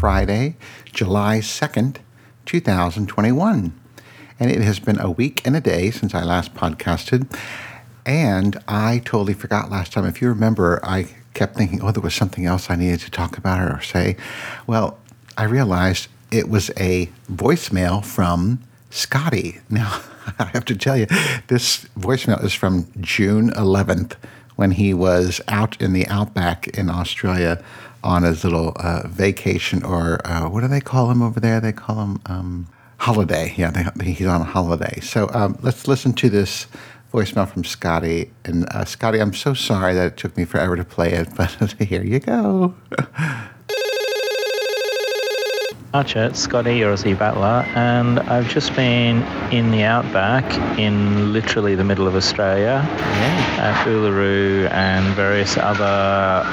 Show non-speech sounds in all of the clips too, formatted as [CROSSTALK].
Friday, July 2nd, 2021. And it has been a week and a day since I last podcasted. And I totally forgot last time. If you remember, I kept thinking, oh, there was something else I needed to talk about or say. Well, I realized it was a voicemail from Scotty. [LAUGHS] Now, I have to tell you, this voicemail is from June 11th when he was out in the outback in Australia on his little uh, vacation, or uh, what do they call him over there? They call him um, holiday. Yeah, they, he's on a holiday. So um, let's listen to this voicemail from Scotty. And uh, Scotty, I'm so sorry that it took me forever to play it, [LAUGHS] but here you go. [LAUGHS] Archer, it's Scotty, your Aussie battler, and I've just been in the outback in literally the middle of Australia at Uluru and various other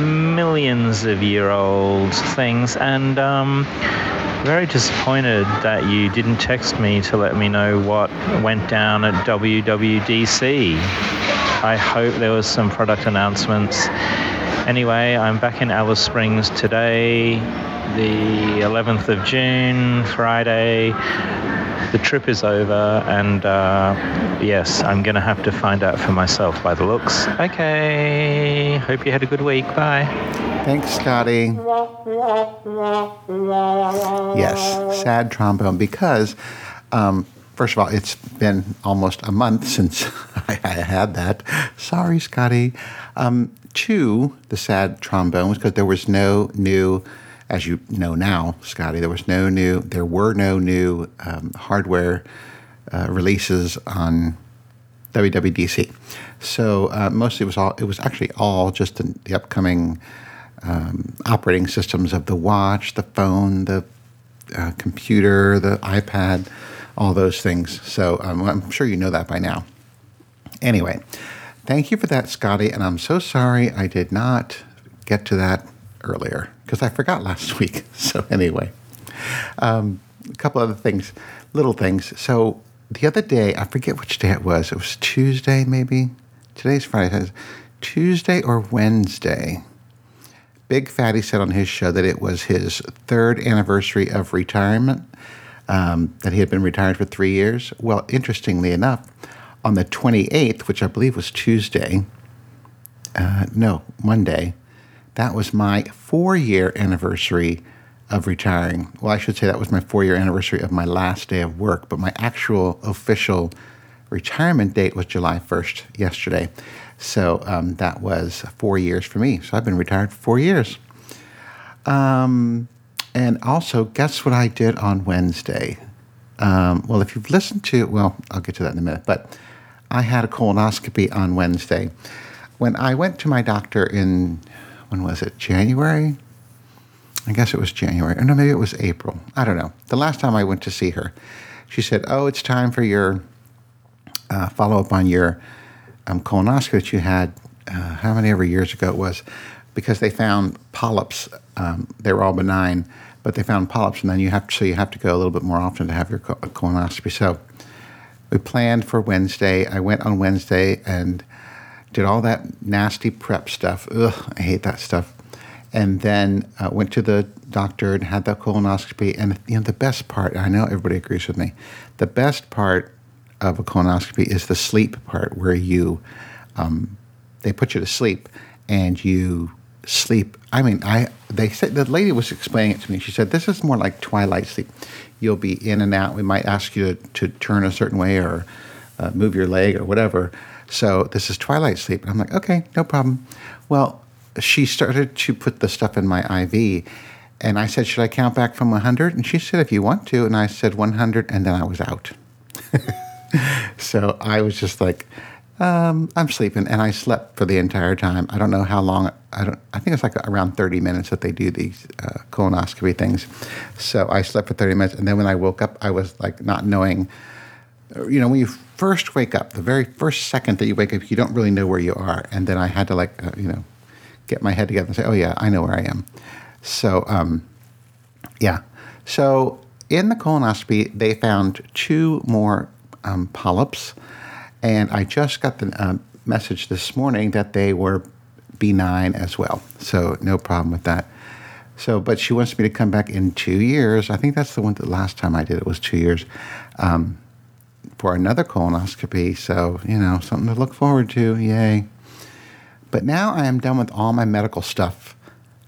millions of year old things, and um, very disappointed that you didn't text me to let me know what went down at WWDC. I hope there was some product announcements. Anyway, I'm back in Alice Springs today the 11th of June, Friday. The trip is over, and uh, yes, I'm going to have to find out for myself by the looks. Okay, hope you had a good week. Bye. Thanks, Scotty. Yes, sad trombone because, um, first of all, it's been almost a month since [LAUGHS] I had that. Sorry, Scotty. Um, two, the sad trombone was because there was no new as you know now, Scotty, there was no new, there were no new um, hardware uh, releases on WWDC. So uh, mostly it was all, it was actually all just the, the upcoming um, operating systems of the watch, the phone, the uh, computer, the iPad, all those things. So um, I'm sure you know that by now. Anyway, thank you for that, Scotty. And I'm so sorry I did not get to that earlier because I forgot last [LAUGHS] week. So, anyway, um, a couple other things, little things. So, the other day, I forget which day it was. It was Tuesday, maybe. Today's Friday. Tuesday or Wednesday. Big Fatty said on his show that it was his third anniversary of retirement, um, that he had been retired for three years. Well, interestingly enough, on the 28th, which I believe was Tuesday, uh, no, Monday, that was my four year anniversary of retiring. Well, I should say that was my four year anniversary of my last day of work, but my actual official retirement date was July 1st, yesterday. So um, that was four years for me. So I've been retired for four years. Um, and also, guess what I did on Wednesday? Um, well, if you've listened to, well, I'll get to that in a minute, but I had a colonoscopy on Wednesday. When I went to my doctor in when was it? January? I guess it was January. Or no, maybe it was April. I don't know. The last time I went to see her, she said, Oh, it's time for your uh, follow up on your um, colonoscopy that you had, uh, how many ever years ago it was, because they found polyps. Um, they were all benign, but they found polyps, and then you have to, so you have to go a little bit more often to have your colonoscopy. So we planned for Wednesday. I went on Wednesday and did all that nasty prep stuff. Ugh, I hate that stuff. And then uh, went to the doctor and had the colonoscopy. And you know, the best part, I know everybody agrees with me, the best part of a colonoscopy is the sleep part, where you um, they put you to sleep and you sleep. I mean, I they said the lady was explaining it to me. She said this is more like twilight sleep. You'll be in and out. We might ask you to, to turn a certain way or uh, move your leg or whatever so this is twilight sleep. And I'm like, okay, no problem. Well, she started to put the stuff in my IV. And I said, should I count back from 100? And she said, if you want to. And I said 100, and then I was out. [LAUGHS] so I was just like, um, I'm sleeping, and I slept for the entire time. I don't know how long. I don't. I think it's like around 30 minutes that they do these uh, colonoscopy things. So I slept for 30 minutes, and then when I woke up, I was like not knowing you know, when you first wake up, the very first second that you wake up, you don't really know where you are. And then I had to like, uh, you know, get my head together and say, oh yeah, I know where I am. So, um, yeah. So in the colonoscopy, they found two more um, polyps, and I just got the uh, message this morning that they were benign as well. So no problem with that. So, but she wants me to come back in two years. I think that's the one. The last time I did it was two years um, for another colonoscopy. So, you know, something to look forward to. Yay! But now I am done with all my medical stuff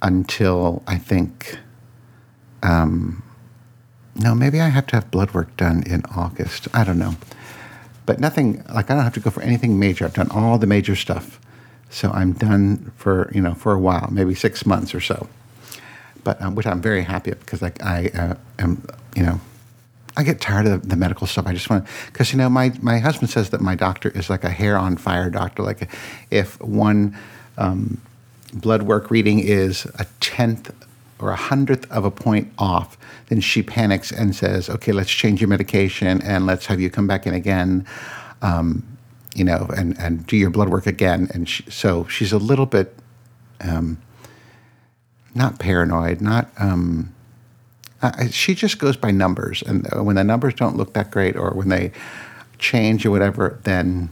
until I think. Um, no, maybe I have to have blood work done in August. I don't know. But nothing like I don't have to go for anything major. I've done all the major stuff. So I'm done for you know for a while, maybe six months or so. But um, which I'm very happy because like I uh, am you know I get tired of the medical stuff. I just want to because you know my my husband says that my doctor is like a hair on fire doctor. Like if one um, blood work reading is a tenth or a hundredth of a point off, then she panics and says, "Okay, let's change your medication and let's have you come back in again." Um, you know, and, and do your blood work again. And she, so she's a little bit um, not paranoid, not. Um, uh, she just goes by numbers, and when the numbers don't look that great, or when they change or whatever, then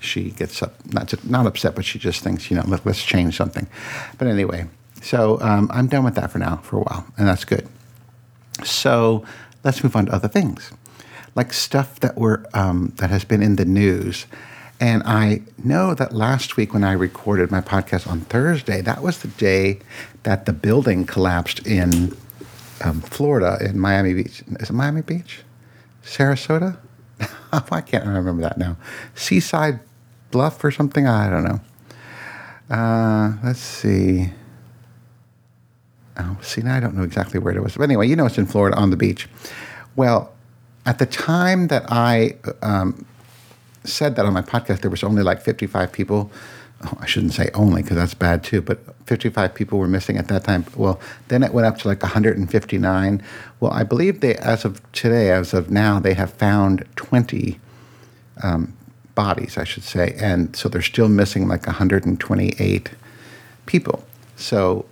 she gets up, not to, not upset, but she just thinks, you know, let, us change something. But anyway, so um, I'm done with that for now, for a while, and that's good. So let's move on to other things, like stuff that were um, that has been in the news. And I know that last week when I recorded my podcast on Thursday, that was the day that the building collapsed in um, Florida, in Miami Beach. Is it Miami Beach? Sarasota? [LAUGHS] I can't remember that now. Seaside Bluff or something? I don't know. Uh, let's see. Oh, see, now I don't know exactly where it was. But anyway, you know it's in Florida on the beach. Well, at the time that I um, said that on my podcast, there was only like 55 people. Oh, I shouldn't say only because that's bad too, but 55 people were missing at that time. Well, then it went up to like 159. Well, I believe they, as of today, as of now, they have found 20 um, bodies, I should say, and so they're still missing like 128 people. So,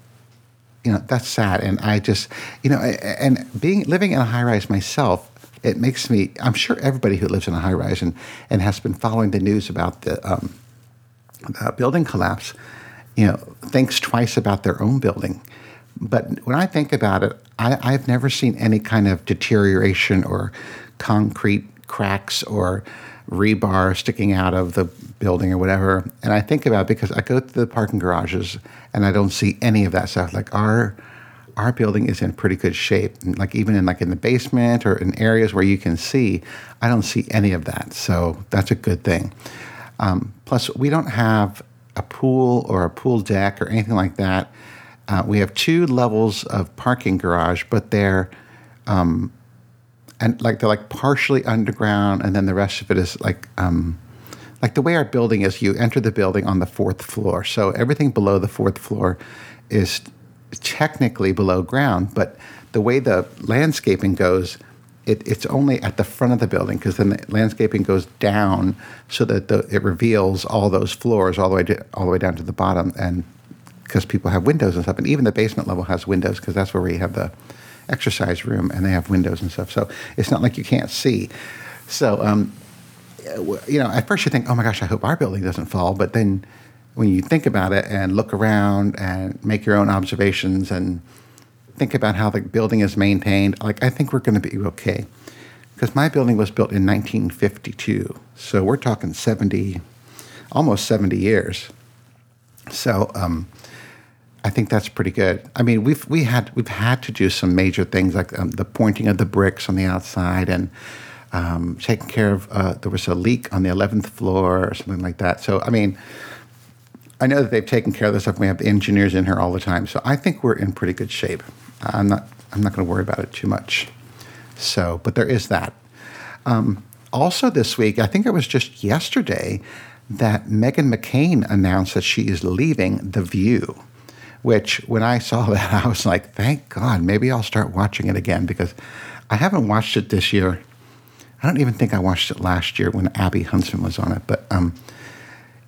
you know, that's sad, and I just, you know, and being living in a high rise myself, it makes me. I'm sure everybody who lives in a high rise and, and has been following the news about the, um, building collapse, you know, thinks twice about their own building. But when I think about it, I, I've never seen any kind of deterioration or concrete cracks or rebar sticking out of the building or whatever. And I think about it because I go to the parking garages and I don't see any of that stuff. Like our our building is in pretty good shape. Like even in like in the basement or in areas where you can see, I don't see any of that. So that's a good thing. Um, plus, we don't have a pool or a pool deck or anything like that. Uh, we have two levels of parking garage, but they're um, and like they're like partially underground, and then the rest of it is like um, like the way our building is. You enter the building on the fourth floor, so everything below the fourth floor is technically below ground, but the way the landscaping goes, it, it's only at the front of the building because then the landscaping goes down so that the, it reveals all those floors all the way to, all the way down to the bottom, and because people have windows and stuff, and even the basement level has windows because that's where we have the exercise room and they have windows and stuff. So it's not like you can't see. So um, you know, at first you think, oh my gosh, I hope our building doesn't fall, but then when you think about it and look around and make your own observations and think about how the building is maintained, like I think we're going to be okay. Because my building was built in 1952, so we're talking 70, almost 70 years. So um, I think that's pretty good. I mean, we've we had we've had to do some major things like um, the pointing of the bricks on the outside and um, taking care of. Uh, there was a leak on the 11th floor or something like that. So I mean I know that they've taken care of this stuff. We have engineers in here all the time, so I think we're in pretty good shape. I'm not. I'm not going to worry about it too much. So, but there is that. Um, also, this week, I think it was just yesterday that Meghan McCain announced that she is leaving The View. Which, when I saw [LAUGHS] that, I was like, "Thank God! Maybe I'll start watching it again because I haven't watched it this year. I don't even think I watched it last year when Abby Huntsman was on it, but." Um,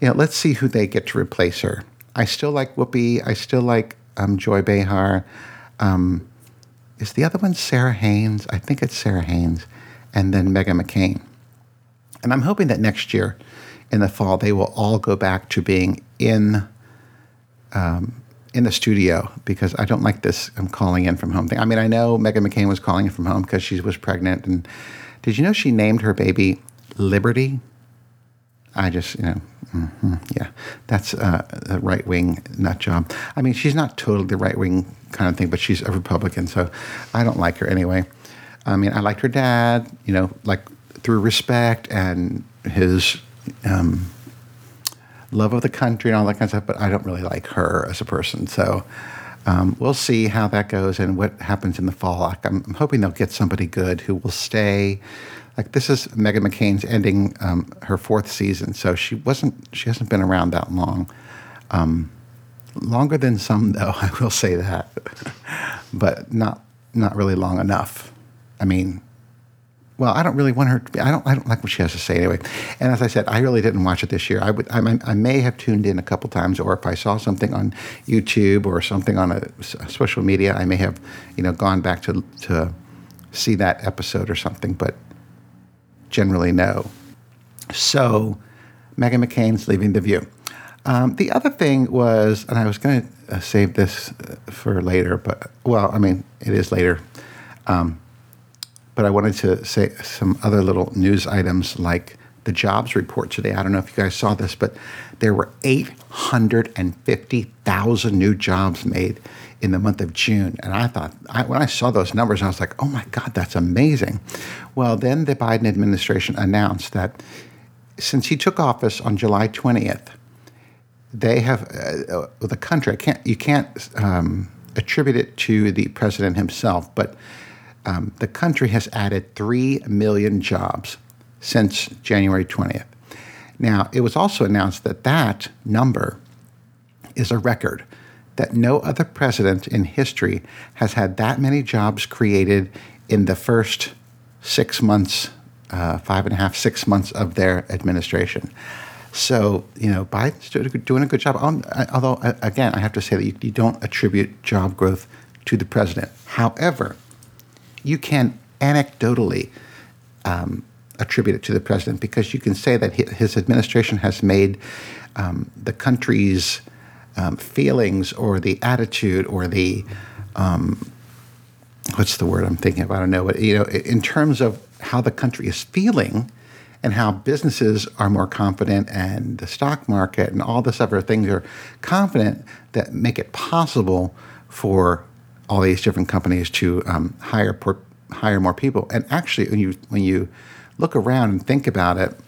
you know, let's see who they get to replace her. I still like Whoopi. I still like um, Joy Behar. Um, is the other one Sara Haines? I think it's Sara Haines, and then Meghan McCain. And I'm hoping that next year, in the fall, they will all go back to being in um, in the studio because I don't like this. I'm calling in from home thing. I mean, I know Meghan McCain was calling in from home because she was pregnant. And did you know she named her baby Liberty? I just, you know, mm-hmm, yeah, that's uh, a right wing nut job. I mean, she's not totally the right wing kind of thing, but she's a Republican, so I don't like her anyway. I mean, I liked her dad, you know, like through respect and his um, love of the country and all that kind of stuff, but I don't really like her as a person. So um, we'll see how that goes and what happens in the fall. I'm, I'm, hoping they'll get somebody good who will stay. Like this is Meghan McCain's ending um, her fourth season, so she wasn't she hasn't been around that long. Um, longer than some, though [LAUGHS] I will say that, [LAUGHS] but not not really long enough. I mean, well, I don't really want her to be. I don't. I don't like what she has to say anyway. And as I said, I really didn't watch it this year. I would. I, I may have tuned in a couple times, or if I saw something on YouTube or something on a, a, social media, I may have, you know, gone back to to see that episode or something. But generally, no. So, Meghan McCain's leaving the View. Um, the other thing was, and I was going to uh, save this uh, for later, but well, I mean, it is later. Um, but I wanted to say some other little news items like the jobs report today. I don't know if you guys saw this, but there were 850,000 new jobs made in the month of June. And I thought, I, when I saw those numbers, I was like, oh my God, that's amazing. Well, then the Biden administration announced that since he took office on July 20th, they have uh, uh, the country. I can't you can't um, attribute it to the president himself, but um, the country has added 3 million jobs since January 20th. Now, it was also announced that that number is a record, that no other president in history has had that many jobs created in the first six months, uh, five and a half, six months of their administration. So, you know, Biden's doing a good job. Although, again, I have to say that you, you don't attribute job growth to the president. However, you can anecdotally um, attribute it to the president because you can say that his administration has made um, the country's um, feelings or the attitude or the um, what's the word I'm thinking of? I don't know. But, you know, in terms of how the country is feeling and how businesses are more confident and the stock market and all this other things are confident that make it possible for all these different companies to um, hire por- hire more people. And actually, when you when you look around and think about it,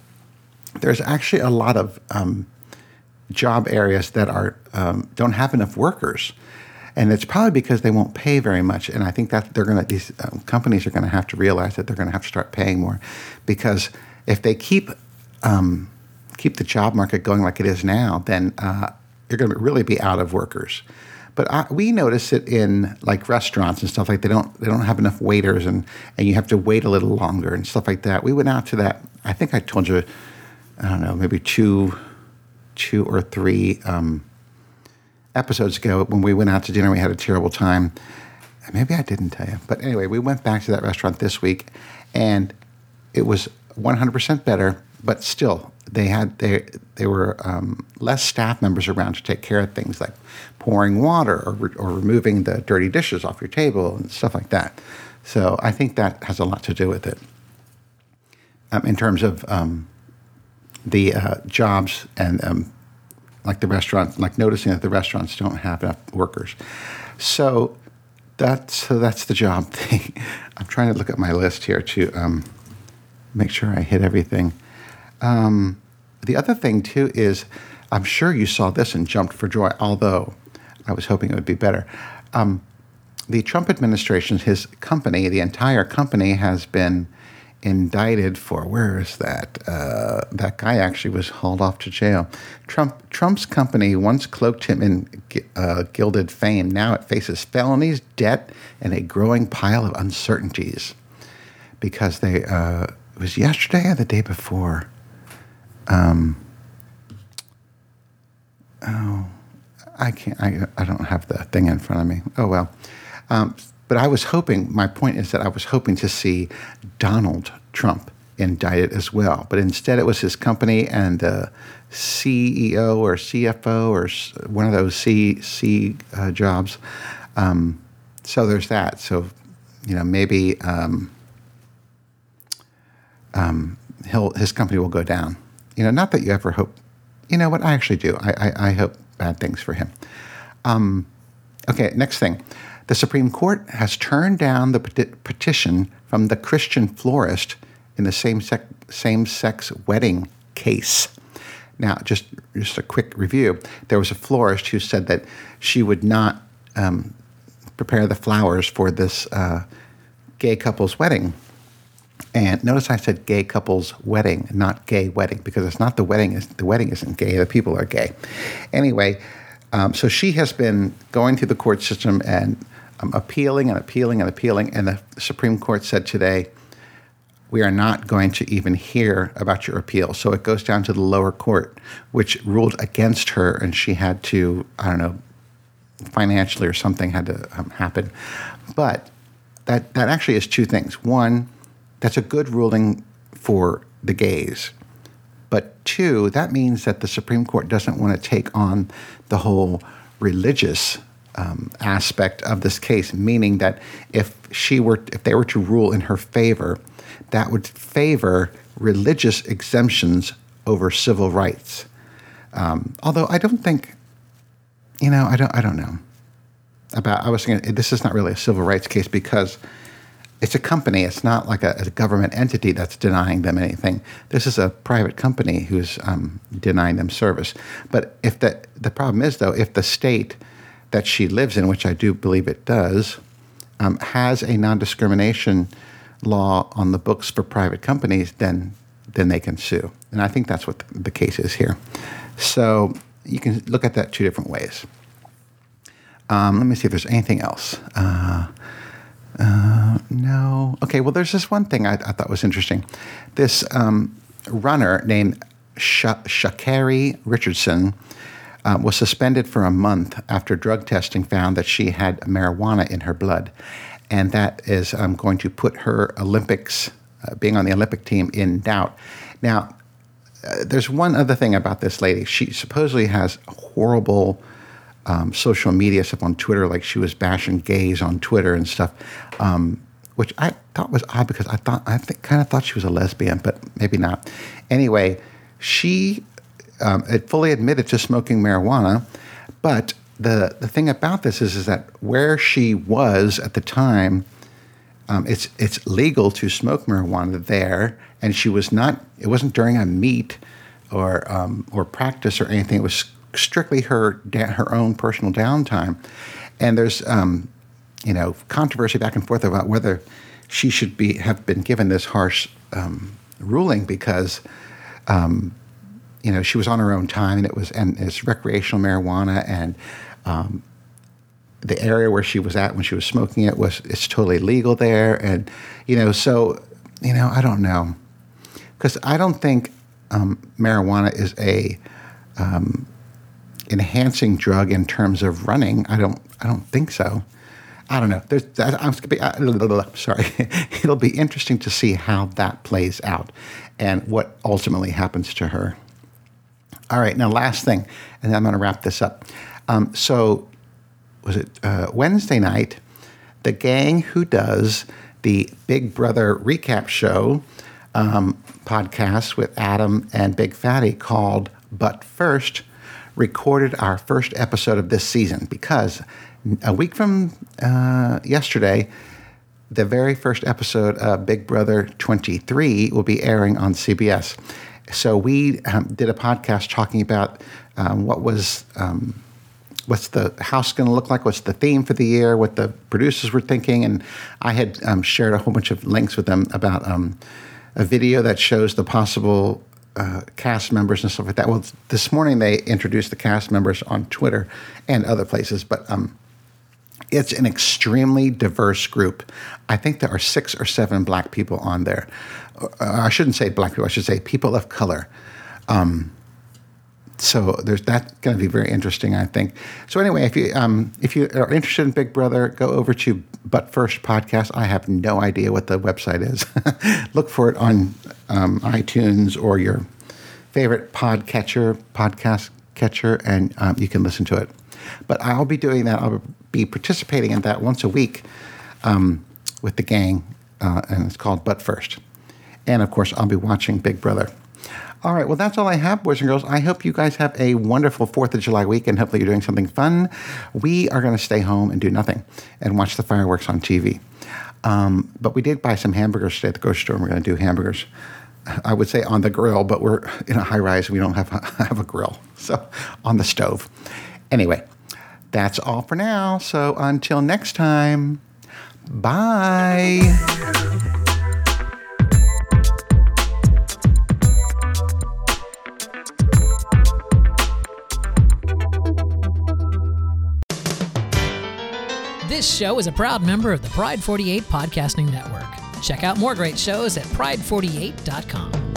there's actually a lot of um, job areas that are um, don't have enough workers, and it's probably because they won't pay very much. And I think that they're going to these um, companies are going to have to realize that they're going to have to start paying more, because if they keep um, keep the job market going like it is now, then uh, you're going to really be out of workers. But I, we notice it in like restaurants and stuff like they don't they don't have enough waiters and and you have to wait a little longer and stuff like that. We went out to that. I think I told you, I don't know, maybe two, two or three um, episodes ago when we went out to dinner. We had a terrible time. Maybe I didn't tell you, but anyway, we went back to that restaurant this week, and it was 100% better. But still, they had they they were um, less staff members around to take care of things like pouring water or, re- or removing the dirty dishes off your table and stuff like that. So I think that has a lot to do with it um, in terms of um, the uh, jobs and um, like the restaurants, like noticing that the restaurants don't have enough workers. So that's so that's the job [LAUGHS] thing. I'm trying to look at my list here to um, make sure I hit everything. Um, the other thing too is, I'm sure you saw this and jumped for joy. Although I was hoping it would be better. Um, the Trump administration, his company, the entire company has been indicted for where is that? Uh, that guy actually was hauled off to jail. Trump Trump's company once cloaked him in uh, gilded fame. Now it faces felonies, debt, and a growing pile of uncertainties because they uh, it was yesterday or the day before. Um, oh, I can't. I, I don't have the thing in front of me. Oh well. Um, but I was hoping. My point is that I was hoping to see Donald Trump indicted as well. But instead, it was his company and the CEO or CFO or one of those C C uh, jobs. Um, so there's that. So you know maybe um, um, his company will go down. You know, not that you ever hope. You know what? I actually do. I I, I hope bad things for him. Um, okay, next thing. The Supreme Court has turned down the petition from the Christian florist in the same sex, same sex wedding case. Now, just just a quick review. There was a florist who said that she would not um, prepare the flowers for this uh, gay couple's wedding. And notice I said gay couple's wedding, not gay wedding, because it's not the wedding. The wedding isn't gay. The people are gay. Anyway, um, so she has been going through the court system and appealing and appealing and appealing. And the Supreme Court said today, we are not going to even hear about your appeal. So it goes down to the lower court, which ruled against her, and she had to, I don't know, financially or something had to um, happen. But that, that actually is two things. One, that's a good ruling for the gays. But two, that means that the Supreme Court doesn't want to take on the whole religious um, aspect of this case, meaning that if she were, if they were to rule in her favor, that would favor religious exemptions over civil rights. Um, although I don't think, you know, I don't, I don't know about. I was thinking this is not really a civil rights case because it's a company. It's not like a, a government entity that's denying them anything. This is a private company who's um, denying them service. But if the the problem is though, if the state that she lives in, which I do believe it does, um, has a non discrimination law on the books for private companies, then then they can sue. And I think that's what the case is here. So you can look at that two different ways. Um, let me see if there's anything else. Uh, uh, no. Okay, well, there's this one thing I, I thought was interesting. This um, runner named Sh- Sha'Carri Richardson uh, was suspended for a month after drug testing found that she had marijuana in her blood. And that is um, going to put her Olympics, uh, being on the Olympic team, in doubt. Now, uh, there's one other thing about this lady. She supposedly has horrible um, social media stuff on Twitter, like she was bashing gays on Twitter and stuff, um, which I thought was odd because I thought I kind of thought she was a lesbian, but maybe not. Anyway, she um, it fully admitted to smoking marijuana, but the the thing about this is is that where she was at the time, um, it's it's legal to smoke marijuana there, and she was not. It wasn't during a meet or um, or practice or anything. It was strictly her her own personal downtime, and there's um, you know controversy back and forth about whether she should be have been given this harsh um, ruling because um, you know, she was on her own time, and it was and it's recreational marijuana, and um, the area where she was at when she was smoking it was it's totally legal there, and you know, so you know, I don't know, because I don't think um, marijuana is a um, enhancing drug in terms of running. I don't, I don't think so. I don't know. There's, I'm sorry. [LAUGHS] It'll be interesting to see how that plays out and what ultimately happens to her. All right, now last thing, and I'm going to wrap this up. Um, so, was it uh, Wednesday night? The gang who does the Big Brother recap show um, podcast with Adam and Big Fatty called But First recorded our first episode of this season because a week from uh, yesterday, the very first episode of Big Brother 23 will be airing on CBS so we um, did a podcast talking about um, what was um, what's the house going to look like, what's the theme for the year, what the producers were thinking, and I had um, shared a whole bunch of links with them about um, a video that shows the possible uh, cast members and stuff like that. Well, this morning they introduced the cast members on Twitter and other places, but um, it's an extremely diverse group. I think there are six or seven black people on there. Uh, I shouldn't say black people, I should say people of color. Um, so there's that's going to be very interesting, I think. So anyway, if you um, if you are interested in Big Brother, go over to But First Podcast. I have no idea what the website is. [LAUGHS] Look for it on um, iTunes or your favorite podcatcher, podcast catcher, and um, you can listen to it. But I'll be doing that. I'll be participating in that once a week um, with the gang, uh, and it's called But First. And of course, I'll be watching Big Brother. All right, well, that's all I have, boys and girls. I hope you guys have a wonderful 4th of July week and hopefully you're doing something fun. We are going to stay home and do nothing and watch the fireworks on TV. Um, but we did buy some hamburgers today at the grocery store and we're going to do hamburgers. I would say on the grill, but we're in a high rise. We don't have a, [LAUGHS] have a grill. So on the stove. Anyway, that's all for now. So until next time, bye. This show is a proud member of the Pride 48 Podcasting Network. Check out more great shows at pride48.com.